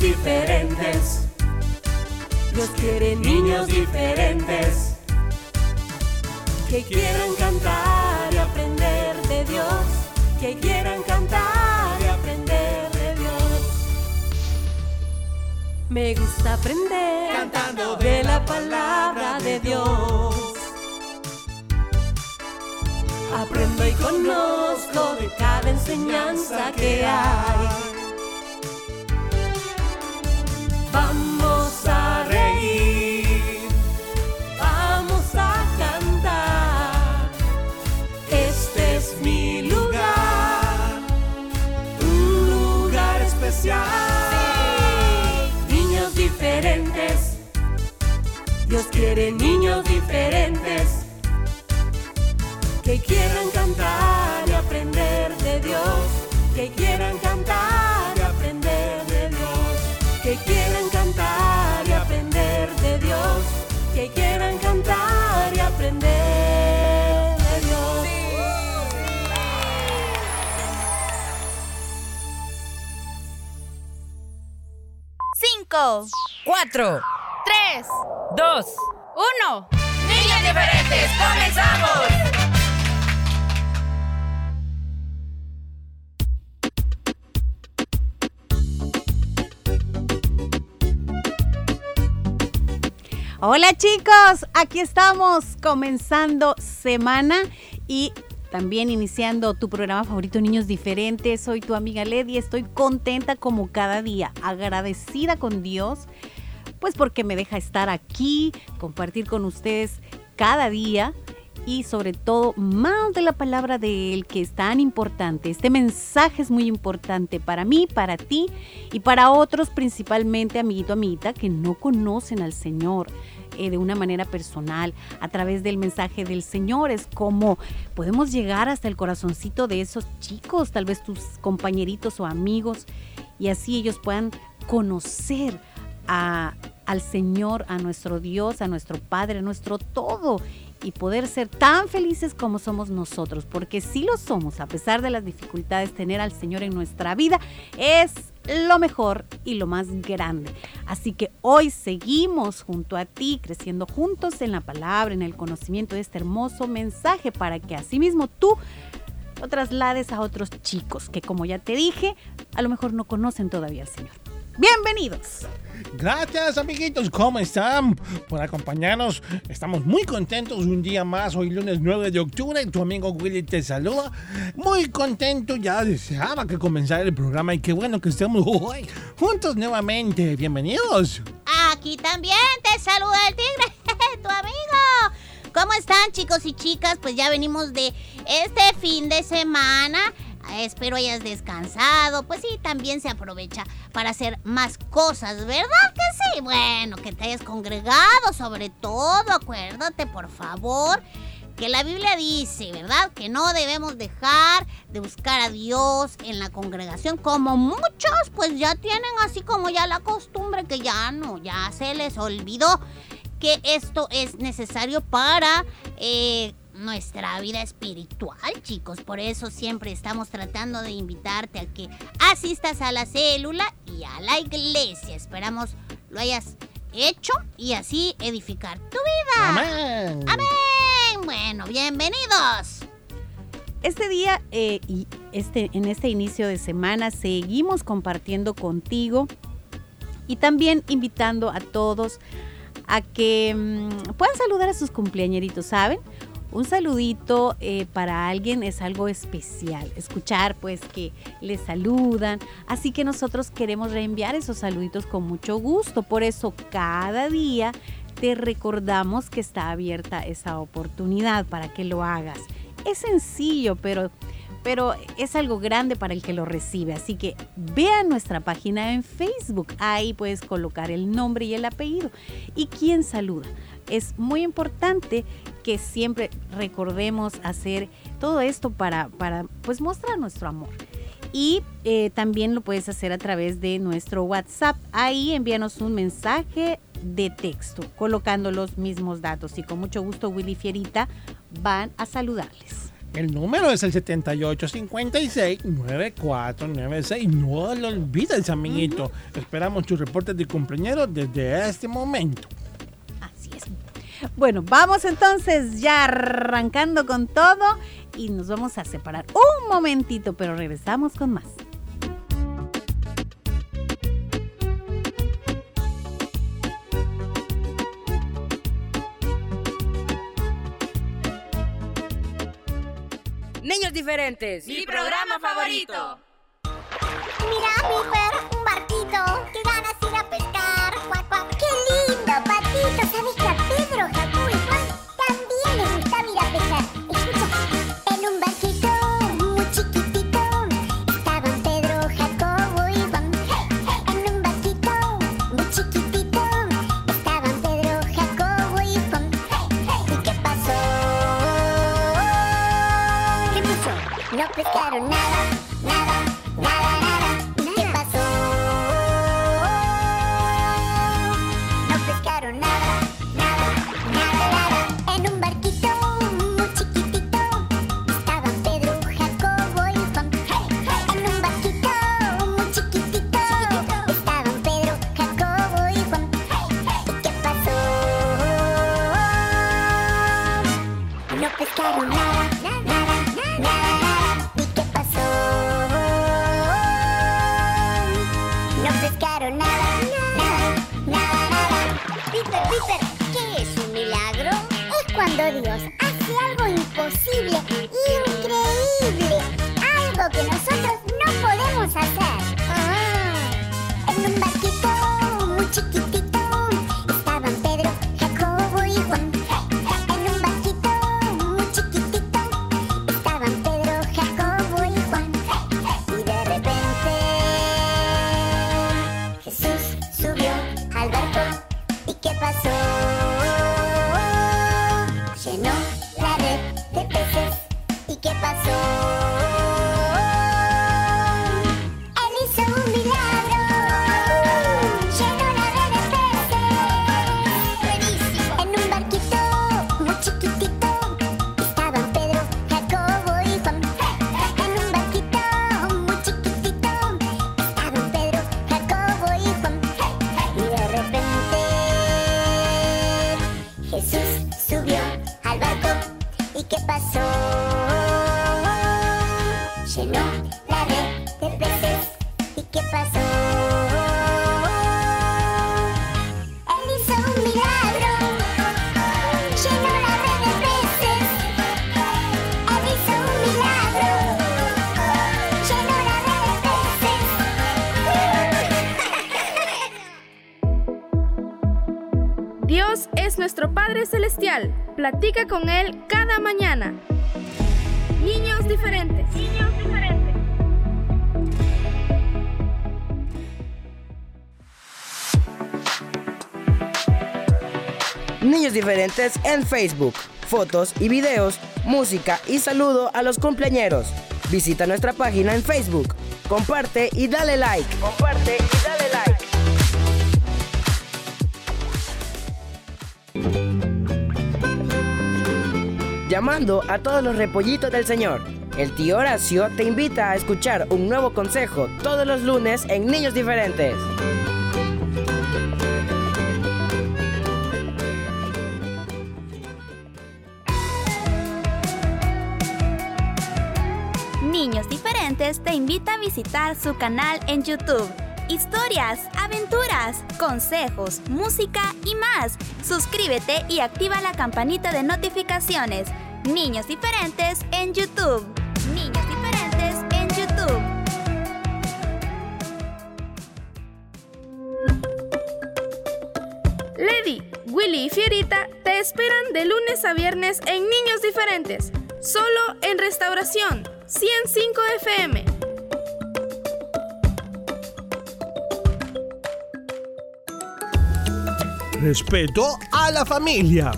diferentes. Dios quiere niños diferentes que quieran cantar y aprender de Dios, que quieran cantar y aprender de Dios. Me gusta aprender Cantando de la palabra de Dios. Aprendo y conozco de cada enseñanza que hay. Dios quiere niños diferentes que quieran cantar y aprender de Dios, que quieran cantar y aprender de Dios, que quieran cantar y aprender de Dios, que quieran cantar y aprender de Dios. Cinco, Cuatro, tres, dos, uno. niños diferentes, comenzamos. Hola chicos, aquí estamos comenzando semana y también iniciando tu programa favorito Niños Diferentes. Soy tu amiga Lady, estoy contenta como cada día, agradecida con Dios, pues porque me deja estar aquí, compartir con ustedes cada día y sobre todo más de la palabra de Él que es tan importante. Este mensaje es muy importante para mí, para ti y para otros, principalmente amiguito, amiguita, que no conocen al Señor eh, de una manera personal a través del mensaje del Señor. Es como podemos llegar hasta el corazoncito de esos chicos, tal vez tus compañeritos o amigos, y así ellos puedan conocer a, al Señor, a nuestro Dios, a nuestro Padre, a nuestro todo y poder ser tan felices como somos nosotros, porque si lo somos, a pesar de las dificultades, tener al Señor en nuestra vida es lo mejor y lo más grande. Así que hoy seguimos junto a ti, creciendo juntos en la palabra, en el conocimiento de este hermoso mensaje, para que asimismo tú lo traslades a otros chicos que, como ya te dije, a lo mejor no conocen todavía al Señor. Bienvenidos. Gracias amiguitos, ¿cómo están? Por acompañarnos. Estamos muy contentos un día más, hoy lunes 9 de octubre. Tu amigo Willy te saluda. Muy contento, ya deseaba que comenzara el programa y qué bueno que estemos hoy juntos nuevamente. Bienvenidos. Aquí también te saluda el tigre, tu amigo. ¿Cómo están chicos y chicas? Pues ya venimos de este fin de semana. Espero hayas descansado. Pues sí, también se aprovecha para hacer más cosas, ¿verdad que sí? Bueno, que te hayas congregado sobre todo. Acuérdate, por favor, que la Biblia dice, ¿verdad? Que no debemos dejar de buscar a Dios en la congregación, como muchos pues ya tienen así como ya la costumbre que ya no, ya se les olvidó que esto es necesario para eh, nuestra vida espiritual, chicos. Por eso siempre estamos tratando de invitarte a que asistas a la célula y a la iglesia. Esperamos lo hayas hecho y así edificar tu vida. Amén. Amén. Bueno, bienvenidos. Este día eh, y este, en este inicio de semana seguimos compartiendo contigo y también invitando a todos a que mm, puedan saludar a sus cumpleañeritos, ¿saben? Un saludito eh, para alguien es algo especial. Escuchar pues que le saludan. Así que nosotros queremos reenviar esos saluditos con mucho gusto. Por eso cada día te recordamos que está abierta esa oportunidad para que lo hagas. Es sencillo, pero pero es algo grande para el que lo recibe. Así que vea nuestra página en Facebook. Ahí puedes colocar el nombre y el apellido. ¿Y quién saluda? Es muy importante que siempre recordemos hacer todo esto para, para pues mostrar nuestro amor. Y eh, también lo puedes hacer a través de nuestro WhatsApp. Ahí envíanos un mensaje de texto colocando los mismos datos y con mucho gusto Willy Fierita van a saludarles. El número es el 7856-9496. No lo olvides, amiguito. Esperamos tus reportes de cumpleaños desde este momento. Bueno, vamos entonces ya arrancando con todo y nos vamos a separar un momentito, pero regresamos con más. Niños diferentes. Mi programa favorito. Mira, Piper, un barquito. Qué ganas ir a pescar. Cuac, cuac. Qué lindo, patito. ¿Sabes No pescaron Llenó la red de peces. ¿Y qué pasó? Él hizo un milagro. Llenó la red de peces. Él hizo un milagro. Llenó la red de peces. Dios es nuestro Padre Celestial. Platica con Él cada mañana. Niños diferentes en Facebook. Fotos y videos, música y saludo a los cumpleañeros. Visita nuestra página en Facebook. Comparte y dale like. Comparte y dale like. Llamando a todos los repollitos del Señor. El tío Horacio te invita a escuchar un nuevo consejo todos los lunes en Niños Diferentes. Te invita a visitar su canal en YouTube. Historias, aventuras, consejos, música y más. Suscríbete y activa la campanita de notificaciones. Niños Diferentes en YouTube. Niños Diferentes en YouTube. Lady, Willy y Fierita te esperan de lunes a viernes en Niños Diferentes. Solo en Restauración 105 FM. Respeto a la familia.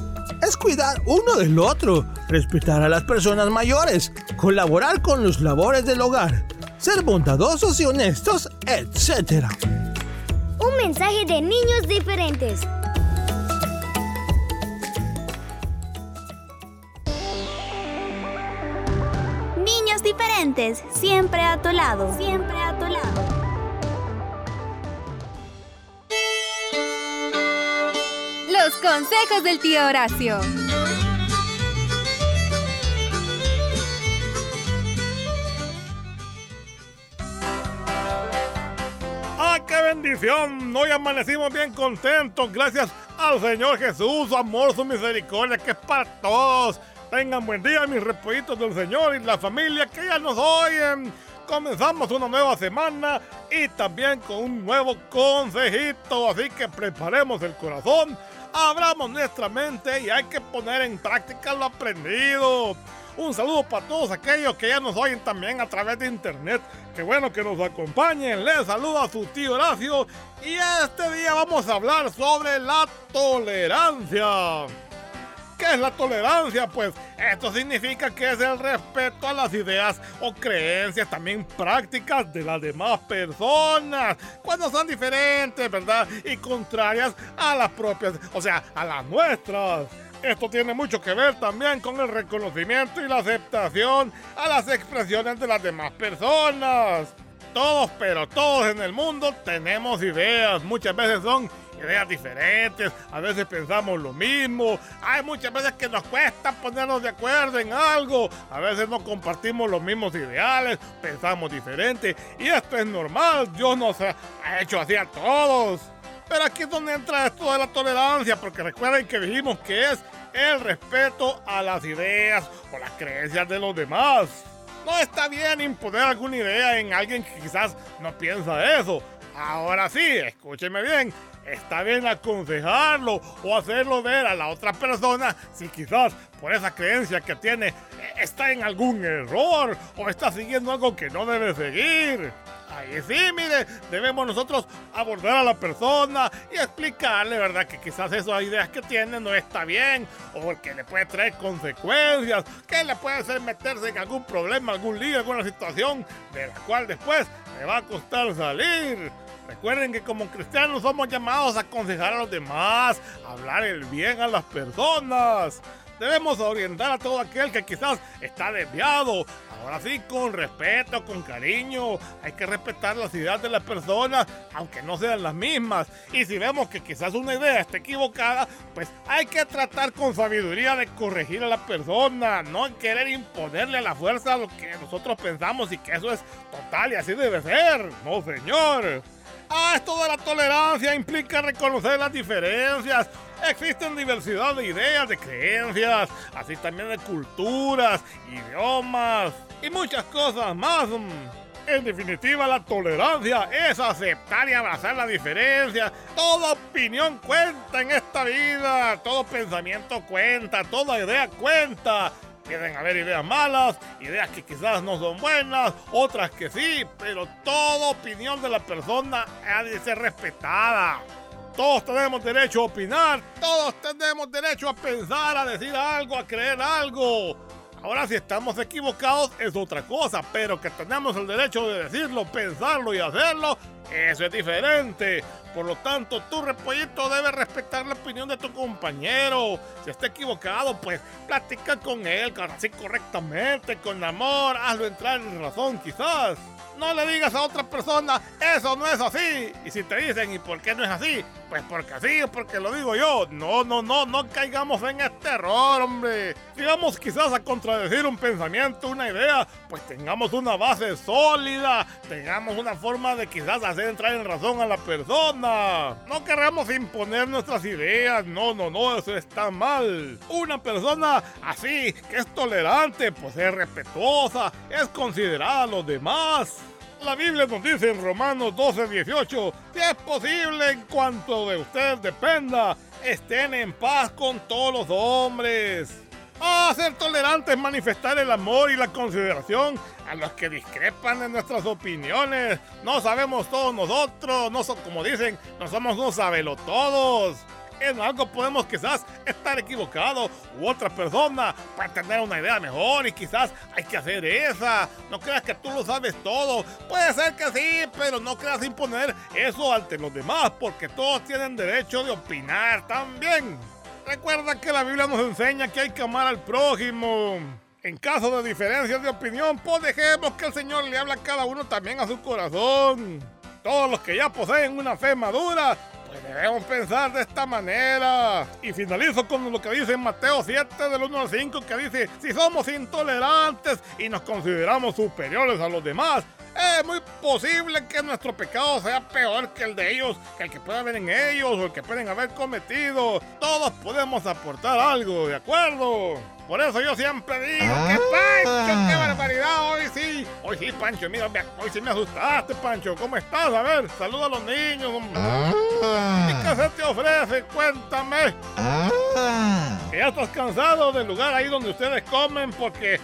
Es cuidar uno del otro, respetar a las personas mayores, colaborar con los labores del hogar, ser bondadosos y honestos, etc. Un mensaje de niños diferentes. Siempre a tu lado, siempre a tu lado. Los consejos del tío Horacio. ¡Ah, qué bendición! Hoy amanecimos bien contentos, gracias al Señor Jesús, su amor, su misericordia, que es para todos. Tengan buen día, mis repollitos del Señor y la familia que ya nos oyen. Comenzamos una nueva semana y también con un nuevo consejito, así que preparemos el corazón, abramos nuestra mente y hay que poner en práctica lo aprendido. Un saludo para todos aquellos que ya nos oyen también a través de internet. Qué bueno que nos acompañen. Les saluda su tío Horacio y este día vamos a hablar sobre la tolerancia. ¿Qué es la tolerancia? Pues esto significa que es el respeto a las ideas o creencias, también prácticas de las demás personas, cuando son diferentes, ¿verdad? Y contrarias a las propias, o sea, a las nuestras. Esto tiene mucho que ver también con el reconocimiento y la aceptación a las expresiones de las demás personas. Todos, pero todos en el mundo tenemos ideas. Muchas veces son ideas diferentes, a veces pensamos lo mismo, hay muchas veces que nos cuesta ponernos de acuerdo en algo, a veces no compartimos los mismos ideales, pensamos diferente y esto es normal, Dios nos ha hecho así a todos. Pero aquí es donde entra esto de la tolerancia, porque recuerden que dijimos que es el respeto a las ideas o las creencias de los demás. No está bien imponer alguna idea en alguien que quizás no piensa eso. Ahora sí, escúcheme bien, está bien aconsejarlo o hacerlo ver a la otra persona si quizás por esa creencia que tiene eh, está en algún error o está siguiendo algo que no debe seguir. Ahí sí, mire, debemos nosotros abordar a la persona y explicarle, ¿verdad? Que quizás esas ideas que tiene no está bien o que le puede traer consecuencias, que le puede hacer meterse en algún problema, algún lío, alguna situación de la cual después le va a costar salir. Recuerden que como cristianos somos llamados a aconsejar a los demás, a hablar el bien a las personas. Debemos orientar a todo aquel que quizás está desviado. Ahora sí, con respeto, con cariño. Hay que respetar las ideas de las personas, aunque no sean las mismas. Y si vemos que quizás una idea está equivocada, pues hay que tratar con sabiduría de corregir a la persona. No querer imponerle a la fuerza lo que nosotros pensamos y que eso es total y así debe ser. No, señor. Ah, esto de la tolerancia implica reconocer las diferencias. Existen diversidad de ideas, de creencias, así también de culturas, idiomas y muchas cosas más. En definitiva, la tolerancia es aceptar y abrazar la diferencia. Toda opinión cuenta en esta vida, todo pensamiento cuenta, toda idea cuenta. Pueden haber ideas malas, ideas que quizás no son buenas, otras que sí, pero toda opinión de la persona ha de ser respetada. Todos tenemos derecho a opinar, todos tenemos derecho a pensar, a decir algo, a creer algo. Ahora si estamos equivocados es otra cosa, pero que tenemos el derecho de decirlo, pensarlo y hacerlo, eso es diferente. Por lo tanto, tu repollito debe respetar la opinión de tu compañero. Si está equivocado, pues platica con él, así correctamente, con amor, hazlo entrar en razón quizás. No le digas a otra persona, eso no es así. Y si te dicen, ¿y por qué no es así? Pues porque así, porque lo digo yo. No, no, no, no caigamos en este error, hombre. Si vamos quizás a contradecir un pensamiento, una idea, pues tengamos una base sólida, tengamos una forma de quizás hacer entrar en razón a la persona. No queremos imponer nuestras ideas, no, no, no, eso está mal. Una persona así, que es tolerante, pues es respetuosa, es considerada a los demás. La Biblia nos dice en Romanos 12, 18, si es posible en cuanto de usted dependa, estén en paz con todos los hombres. Ah, ser tolerante es manifestar el amor y la consideración a los que discrepan de nuestras opiniones. No sabemos todos nosotros, no so- como dicen, no somos no sabelo todos. En algo podemos quizás estar equivocados u otra persona puede tener una idea mejor y quizás hay que hacer esa. No creas que tú lo sabes todo. Puede ser que sí, pero no creas imponer eso ante los demás porque todos tienen derecho de opinar también. Recuerda que la Biblia nos enseña que hay que amar al prójimo. En caso de diferencias de opinión, pues dejemos que el Señor le habla a cada uno también a su corazón. Todos los que ya poseen una fe madura, debemos pensar de esta manera. Y finalizo con lo que dice Mateo 7 del 1 al 5, que dice, si somos intolerantes y nos consideramos superiores a los demás, es muy posible que nuestro pecado sea peor que el de ellos, que el que puede haber en ellos o el que pueden haber cometido. Todos podemos aportar algo, ¿de acuerdo? Por eso yo siempre digo que Pancho, qué barbaridad, hoy sí. Hoy sí, Pancho, mira, hoy sí me asustaste, Pancho. ¿Cómo estás? A ver, saluda a los niños. ¿Y qué se te ofrece? Cuéntame. Que ya estás cansado del lugar ahí donde ustedes comen porque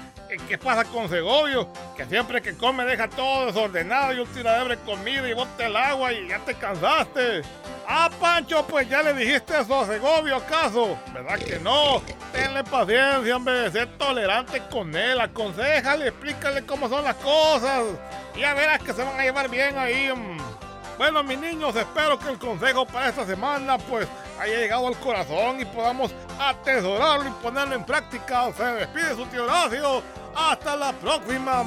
¿Qué pasa con Segovio? Que siempre que come deja todo desordenado y un tiradero de comida y bote el agua y ya te cansaste. Ah, Pancho, pues ya le dijiste eso a Segovio, ¿acaso? ¿Verdad que no? Tenle paciencia, hombre, ser tolerante con él, aconsejale, explícale cómo son las cosas. Y ya verás que se van a llevar bien ahí. Mm. Bueno, mis niños, espero que el consejo para esta semana, pues, haya llegado al corazón y podamos atesorarlo y ponerlo en práctica. Se despide su tío Horacio. Hasta la próxima.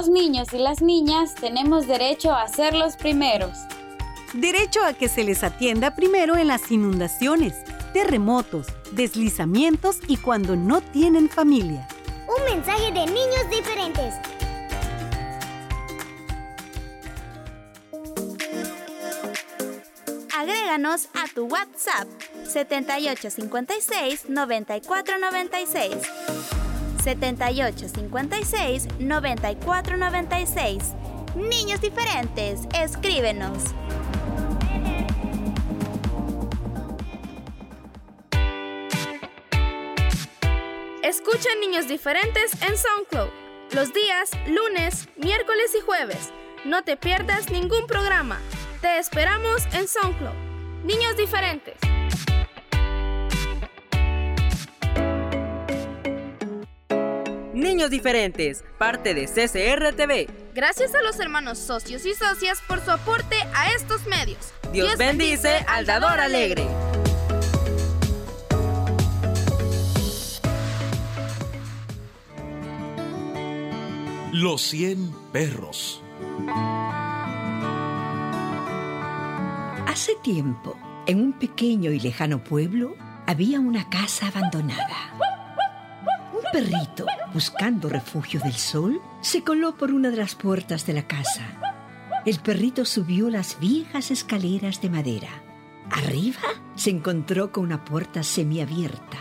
Los niños y las niñas tenemos derecho a ser los primeros. Derecho a que se les atienda primero en las inundaciones, terremotos, deslizamientos y cuando no tienen familia. Un mensaje de niños diferentes. Agréganos a tu WhatsApp 7856 9496. 7856 9496. Niños diferentes, escríbenos. Escucha Niños Diferentes en SoundCloud los días lunes, miércoles y jueves. No te pierdas ningún programa. Te esperamos en SoundCloud. Niños Diferentes. Niños diferentes, parte de CCR TV. Gracias a los hermanos socios y socias por su aporte a estos medios. Dios, bendice al dador alegre. Los 100 perros. Hace tiempo, en un pequeño y lejano pueblo, había una casa abandonada. Perrito, buscando refugio del sol, se coló por una de las puertas de la casa. El perrito subió las viejas escaleras de madera. Arriba se encontró con una puerta semiabierta.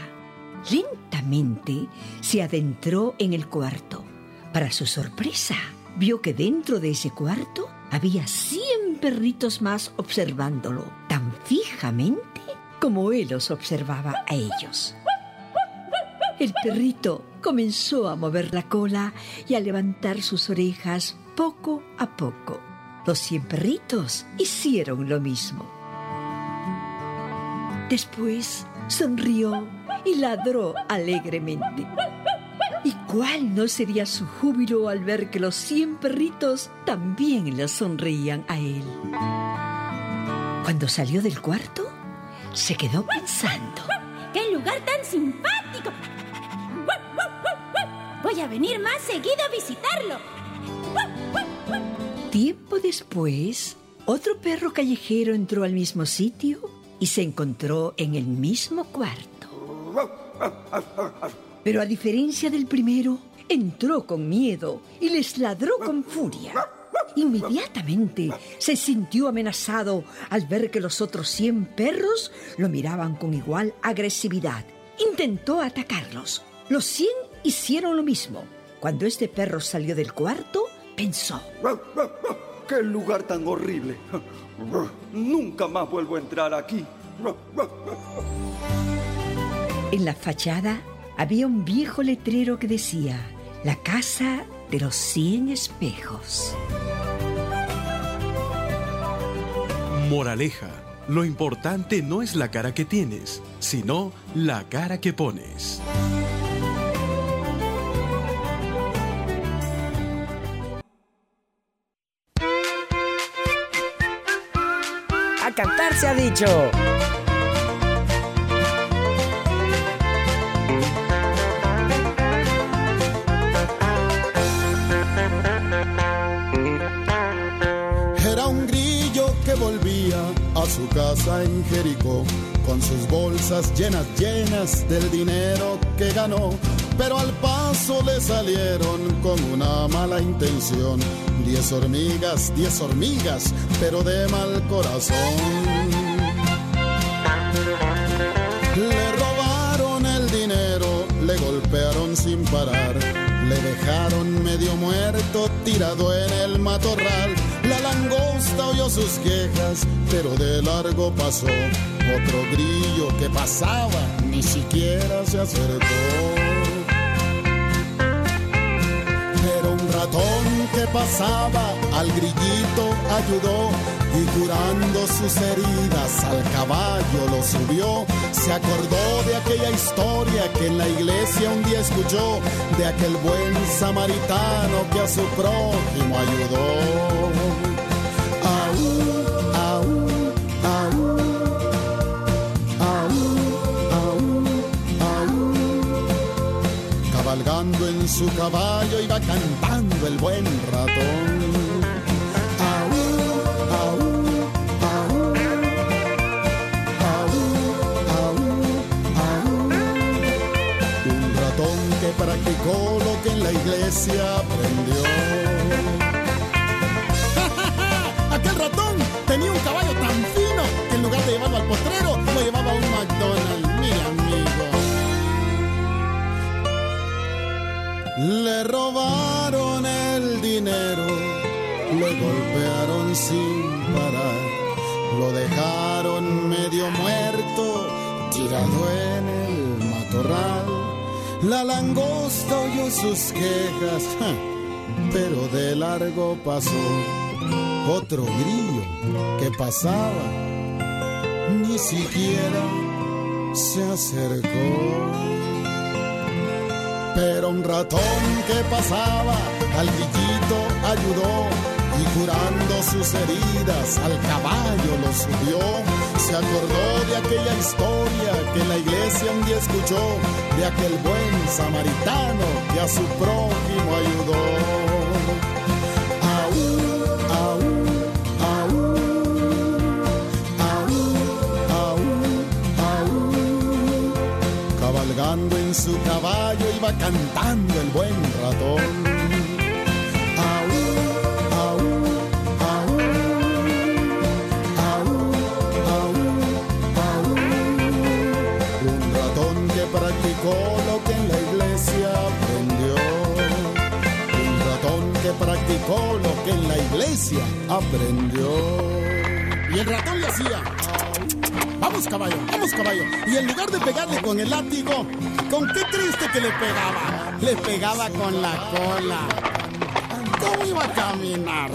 Lentamente se adentró en el cuarto. Para su sorpresa, vio que dentro de ese cuarto había cien perritos más observándolo, tan fijamente como él los observaba a ellos. El perrito comenzó a mover la cola y a levantar sus orejas poco a poco. Los cien perritos hicieron lo mismo. Después sonrió y ladró alegremente. ¿Y cuál no sería su júbilo al ver que los cien perritos también le sonreían a él? Cuando salió del cuarto, se quedó pensando. ¡Qué lugar tan simpático! Voy a venir más seguido a visitarlo. Tiempo después, otro perro callejero entró al mismo sitio y se encontró en el mismo cuarto. Pero a diferencia del primero, entró con miedo y les ladró con furia. Inmediatamente se sintió amenazado al ver que los otros 100 perros lo miraban con igual agresividad. Intentó atacarlos. Los 100 hicieron lo mismo. Cuando este perro salió del cuarto, pensó. ¡Qué lugar tan horrible! Nunca más vuelvo a entrar aquí. En la fachada había un viejo letrero que decía, la casa de los 100 espejos. Moraleja. Lo importante no es la cara que tienes, sino la cara que pones. Se ha dicho. Era un grillo que volvía a su casa en Jericó con sus bolsas llenas, llenas del dinero que ganó. Pero al paso le salieron con una mala intención. Diez hormigas, diez hormigas, pero de mal corazón. Le robaron el dinero, le golpearon sin parar. Le dejaron medio muerto tirado en el matorral. La langosta oyó sus quejas, pero de largo pasó. Otro grillo que pasaba ni siquiera se acercó. Un ratón que pasaba al grillito ayudó y curando sus heridas al caballo lo subió. Se acordó de aquella historia que en la iglesia un día escuchó, de aquel buen samaritano que a su prójimo ayudó. su caballo iba cantando el buen ratón. practicó lo que en la iglesia aprendió. ¡Ja, ja, ja! Aquel ratón tenía un caballo tan fino que en lugar de llevarlo al postrero, golpearon sin parar, lo dejaron medio muerto, tirado en el matorral. La langosta oyó sus quejas, ja, pero de largo pasó otro grillo que pasaba, ni siquiera se acercó. Pero un ratón que pasaba al grillito ayudó y curando sus heridas al caballo lo subió. Se acordó de aquella historia que la iglesia un día escuchó, de aquel buen samaritano que a su prójimo ayudó. En su caballo iba cantando el buen ratón. Lo que en la iglesia aprendió. Un ratón que practicó lo que en la iglesia aprendió. Y el ratón le hacía. Vamos caballo, vamos caballo. Y en lugar de pegarle con el látigo, ¿con qué triste que le pegaba? Le pegaba con la cola. ¿Cómo iba a caminar?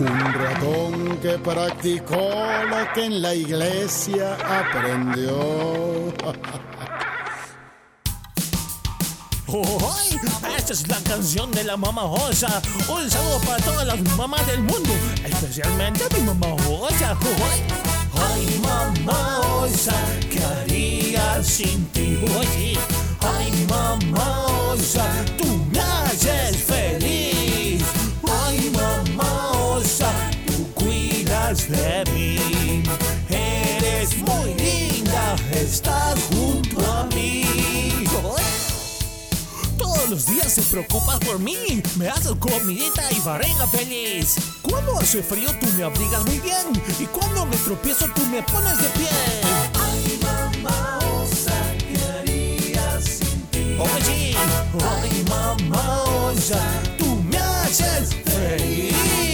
Un ratón que practicó lo que en la iglesia aprendió. ¡Ay! Esta es la canción de la mamá Osa. Un saludo para todas las mamás del mundo, especialmente mi mamá Osa. ¡Ay! Ay, mamá Osa, ¿qué haría sin ti? Oye, ay, mamá Osa, tú me haces feliz. Ay, mamá Tú cuidas de mí. Eres muy linda, estás junto a mí. Todos los días se preocupas por mí. Me haces comidita y barriga feliz. Cuando hace frío tú me abrigas muy bien. Y cuando me tropiezo tú me pones de pie. Ay, mamá, ¿qué haría sin ti? Oye, ay, mamá, osa, tú me haces feliz.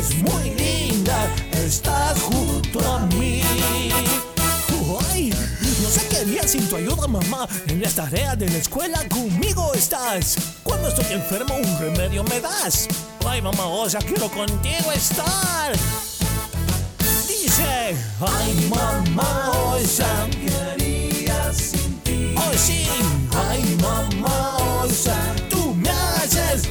Eres muy linda. Estás junto a mí. Ay, no sé qué haría sin tu ayuda, mamá. En las tareas de la escuela conmigo estás. Cuando estoy enfermo, un remedio me das. Ay, mamá, osa, quiero contigo estar. Dice, ay, mamá, osa, ¿qué haría sin ti? Oh, sí, ay, mamá, osa, tú me haces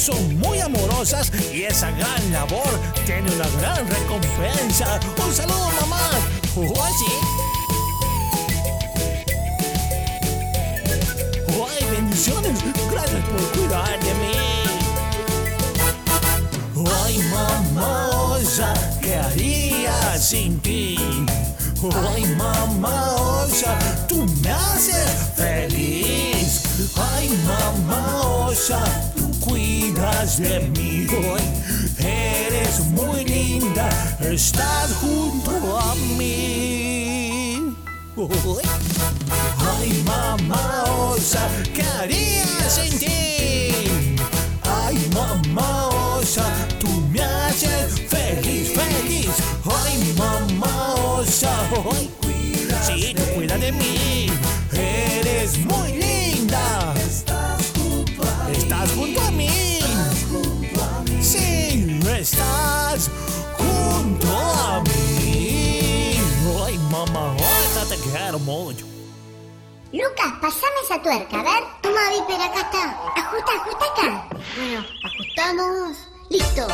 son muy amorosas y esa gran labor tiene una gran recompensa. Un saludo, mamá. Oh, sí. ¡Ay, bendiciones! Gracias por cuidar de mí. ¡Ay, mamá osa! ¿Qué haría sin ti? ¡Ay, mamá osa! ¡Tú me haces feliz! ¡Ay, mamá osa! ¡Tú cuidas de mí! ¡Ay, eres muy linda! ¡Estás junto a mí! ¡Ay! Mamá osa, ¿qué haría sin ti? Ay, mamá osa, tú me haces feliz, feliz. Ay, mamá osa, ay, sí, tú cuida de mí. Eres muy linda estás junto a mí. Sí, estás junto a mí. Ay, mamá, te quiero mucho. Lucas, pasame esa tuerca, a ver. Toma, Viper, acá está. Ajusta, ajusta acá. Bueno, ajustamos. Listo.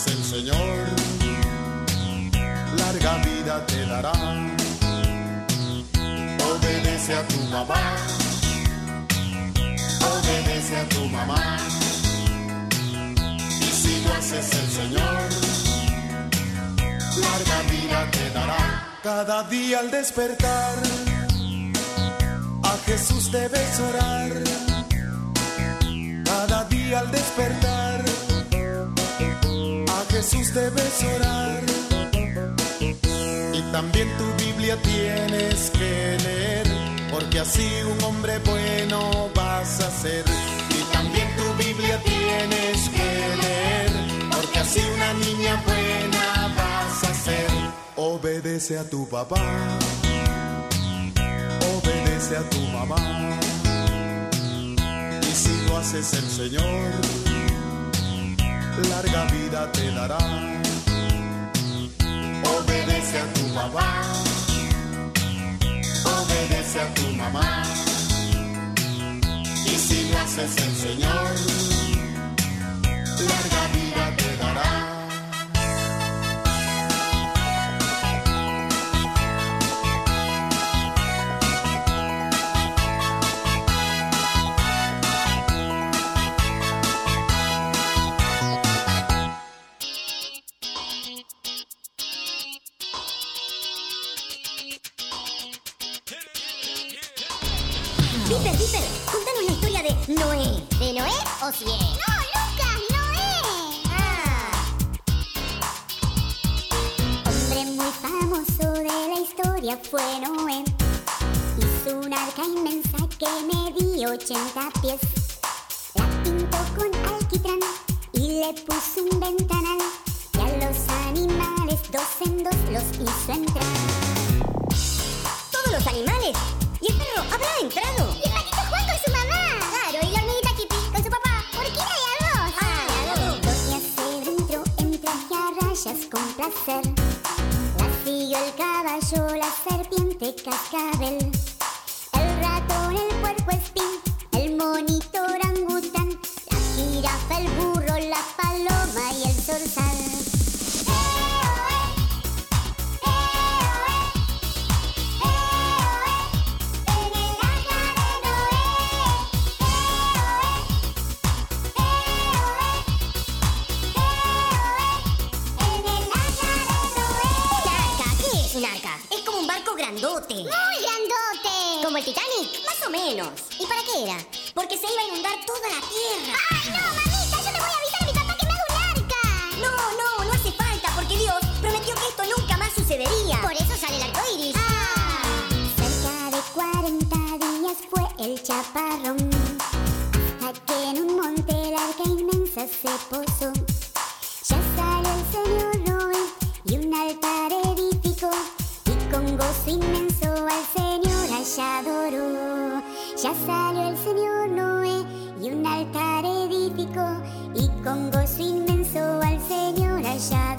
es el Señor, larga vida te dará. Obedece a tu mamá, obedece a tu mamá. Y si lo haces el Señor, larga vida te dará. Cada día al despertar, a Jesús debes orar. Cada día al despertar Jesús debes orar. Y también tu Biblia tienes que leer, porque así un hombre bueno vas a ser. Y también tu Biblia tienes que leer, porque así una niña buena vas a ser. Obedece a tu papá, obedece a tu mamá. Y si lo haces el Señor, larga vida te dará. Obedece a tu papá, obedece a tu mamá. Y si lo haces el Señor, larga vida te dará. No, Lucas, no es. Ah. Hombre muy famoso de la historia fue Noé. Hizo un arca inmensa que medía 80 pies. La pintó con alquitrán y le puso un ventanal. Y a los animales dos en dos los hizo entrar. Todos los animales. Y el perro habrá entrado. El caballo, la serpiente cascabel. El ratón, el puerco el menos. ¿Y para qué era? Porque se iba a inundar toda la tierra. ¡Ay, no, mamita! Yo le voy a avisar a mi papá que me haga un arca. No, no, no hace falta, porque Dios prometió que esto nunca más sucedería. Por eso sale el arco iris. Cerca de 40 días fue el chaparrón. Hasta que en un monte el arca inmensa se posó. Ya salió el señor Noé y un altar edificó. Y con gozo inmenso al señor allá adoró. Ya salió el señor Noé y un altar edificó. Y con gozo inmenso al señor allá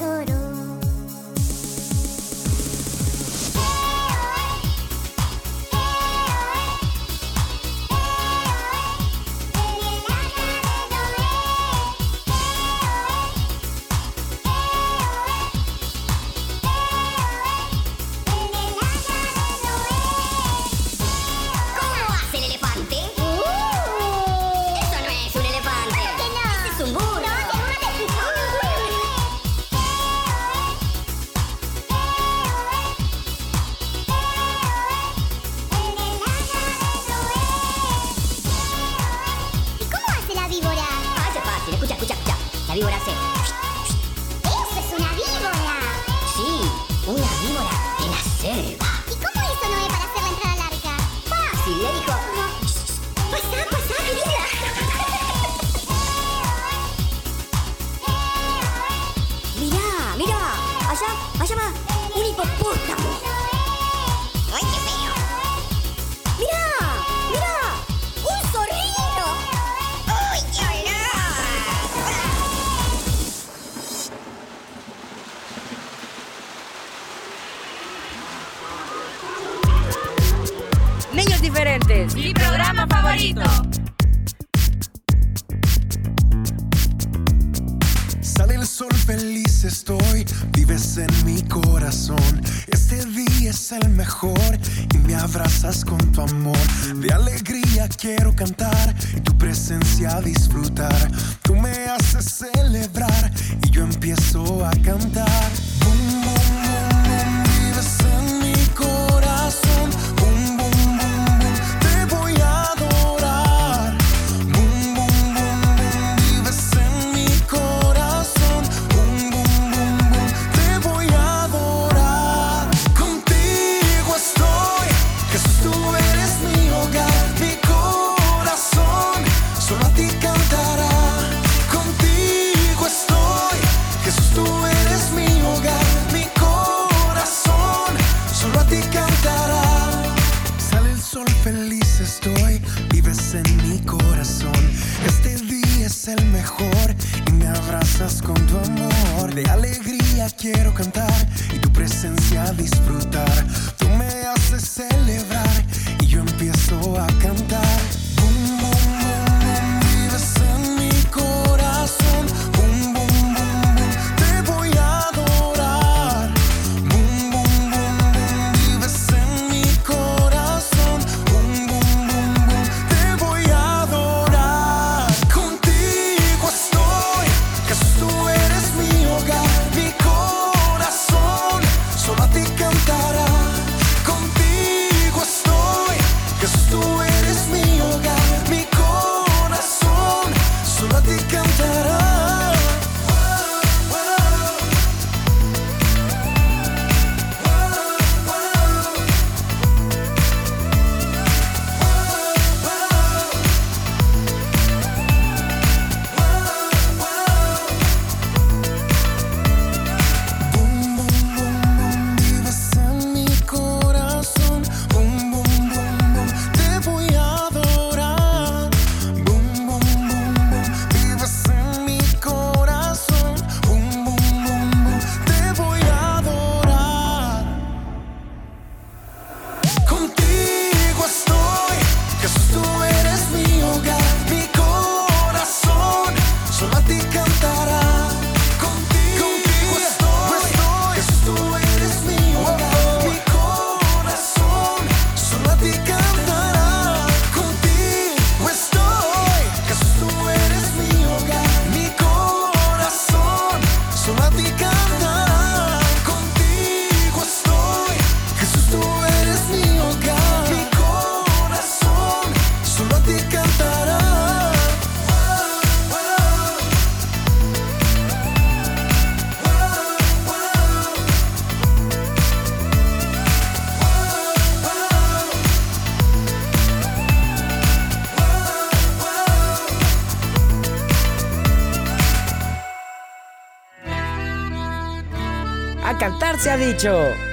Mi programa favorito. Sale el sol, feliz estoy, vives en mi corazón. Este día es el mejor y me abrazas con tu amor. De alegría quiero cantar y tu presencia disfrutar. Tú me haces celebrar y yo empiezo a cantar. Quiero cantar y tu presencia disfrutar. Tú me haces celebrar cantar se ha dicho.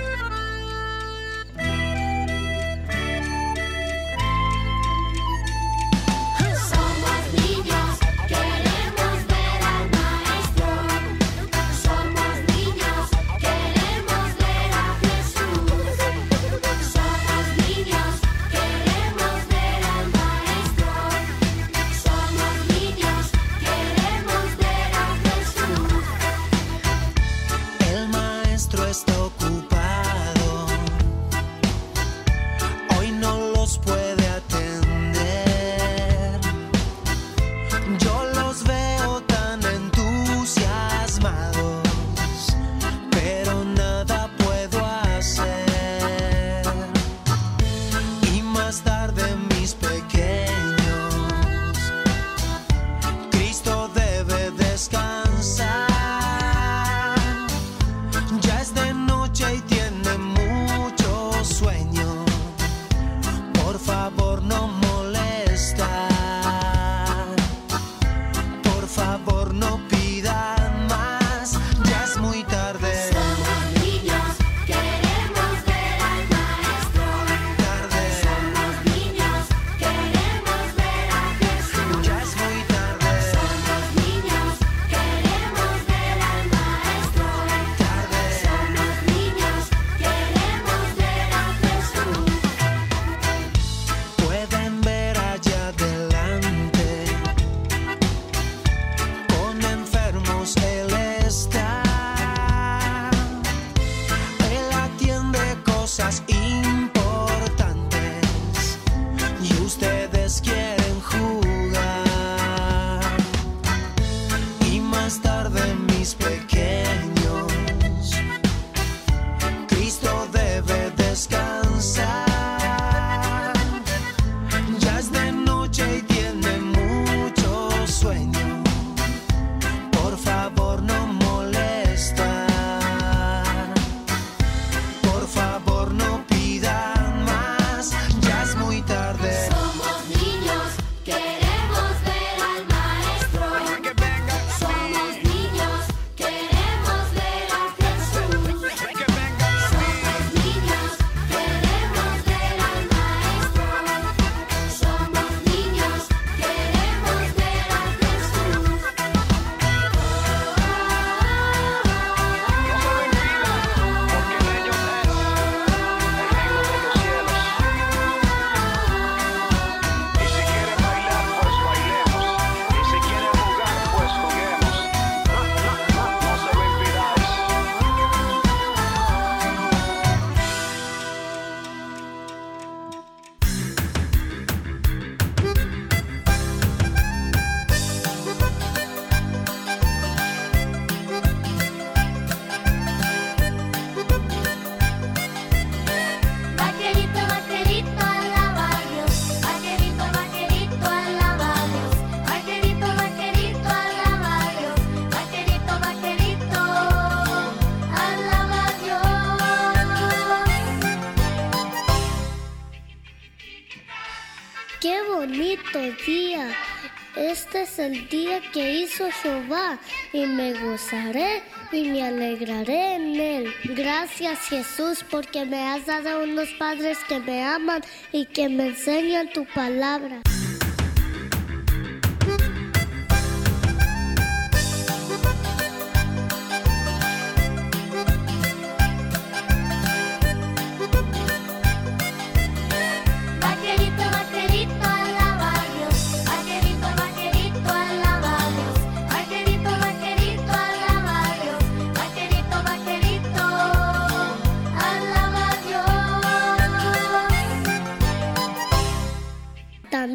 Jehová, y me gozaré y me alegraré en él. Gracias Jesús porque me has dado unos padres que me aman y que me enseñan tu palabra.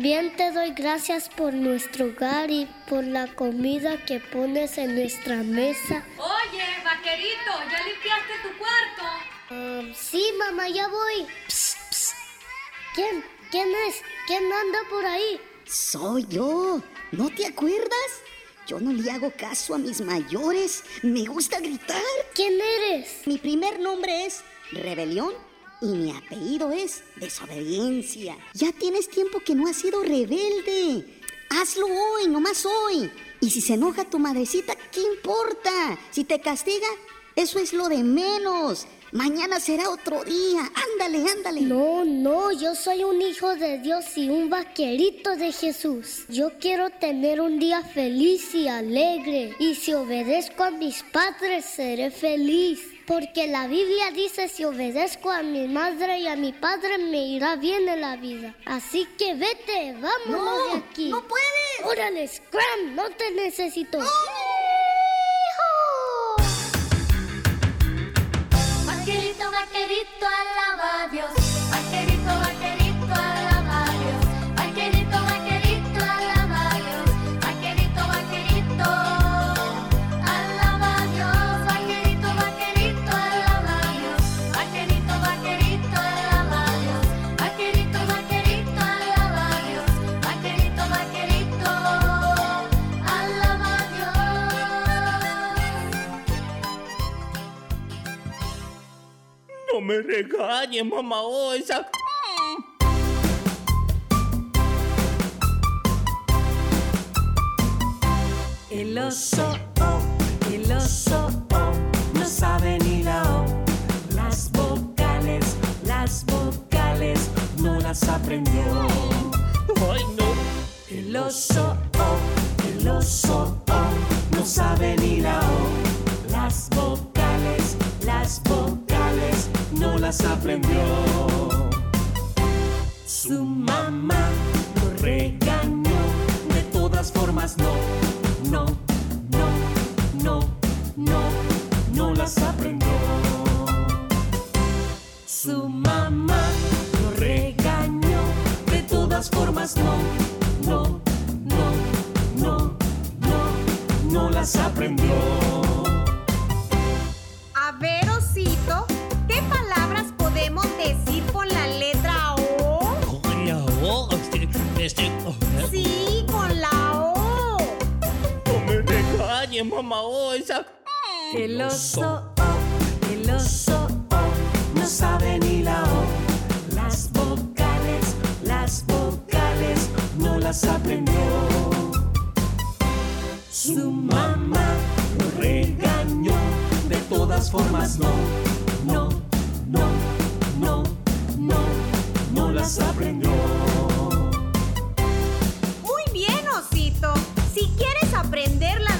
También te doy gracias por nuestro hogar y por la comida que pones en nuestra mesa. Oye, vaquerito, ¿ya limpiaste tu cuarto? Ah, sí, mamá, ya voy. Psst, psst. ¿Quién? ¿Quién es? ¿Quién anda por ahí? Soy yo. ¿No te acuerdas? Yo no le hago caso a mis mayores. Me gusta gritar. ¿Quién eres? Mi primer nombre es Rebelión y mi apellido es desobediencia. Ya tienes tiempo que no has sido rebelde. Hazlo hoy, nomás hoy. Y si se enoja tu madrecita, ¿qué importa? Si te castiga, eso es lo de menos. Mañana será otro día. Ándale, ándale. No, no, yo soy un hijo de Dios y un vaquerito de Jesús. Yo quiero tener un día feliz y alegre. Y si obedezco a mis padres, seré feliz. Porque la Biblia dice, si obedezco a mi madre y a mi padre, me irá bien en la vida. Así que vete, vámonos de aquí. No puedes. Órale, Scram, no te necesito. Vaquerito, vaquerito, me regañes, mamá osa. El oso, oh, el oso, oh, no sabe ni la O. Las vocales, las vocales, no las aprendió. Ay, no. El oso, oh, el oso, oh, no sabe ni la O. Las vocales, las vocales, las aprendió. Su mamá lo regañó, de todas formas no, no, no, no, no, no las aprendió. Su mamá lo regañó, de todas formas no, no, no, no, no, no las aprendió. Sí, con la O. No me regañes, mamá osa. El oso, oh, el oso, oh, no sabe ni la O. Las vocales, las vocales, no las aprendió. Su mamá lo regañó, de todas formas no, no, no, no, no, no las aprendió. aprender la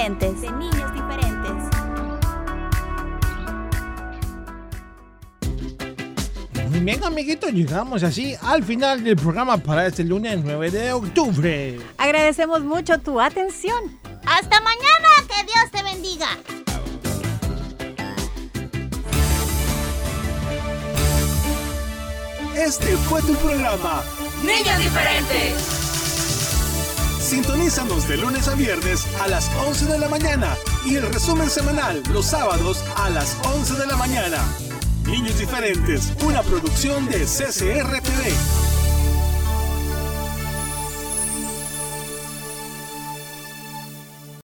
diferentes. De niños diferentes. Muy bien, amiguitos, llegamos así al final del programa para este lunes 9 de octubre. Agradecemos mucho tu atención. Hasta mañana, que Dios te bendiga. Este fue tu programa. Niños diferentes. Sintonízanos de lunes a viernes a las 11 de la mañana y el resumen semanal los sábados a las 11 de la mañana. Niños diferentes, una producción de CCR TV.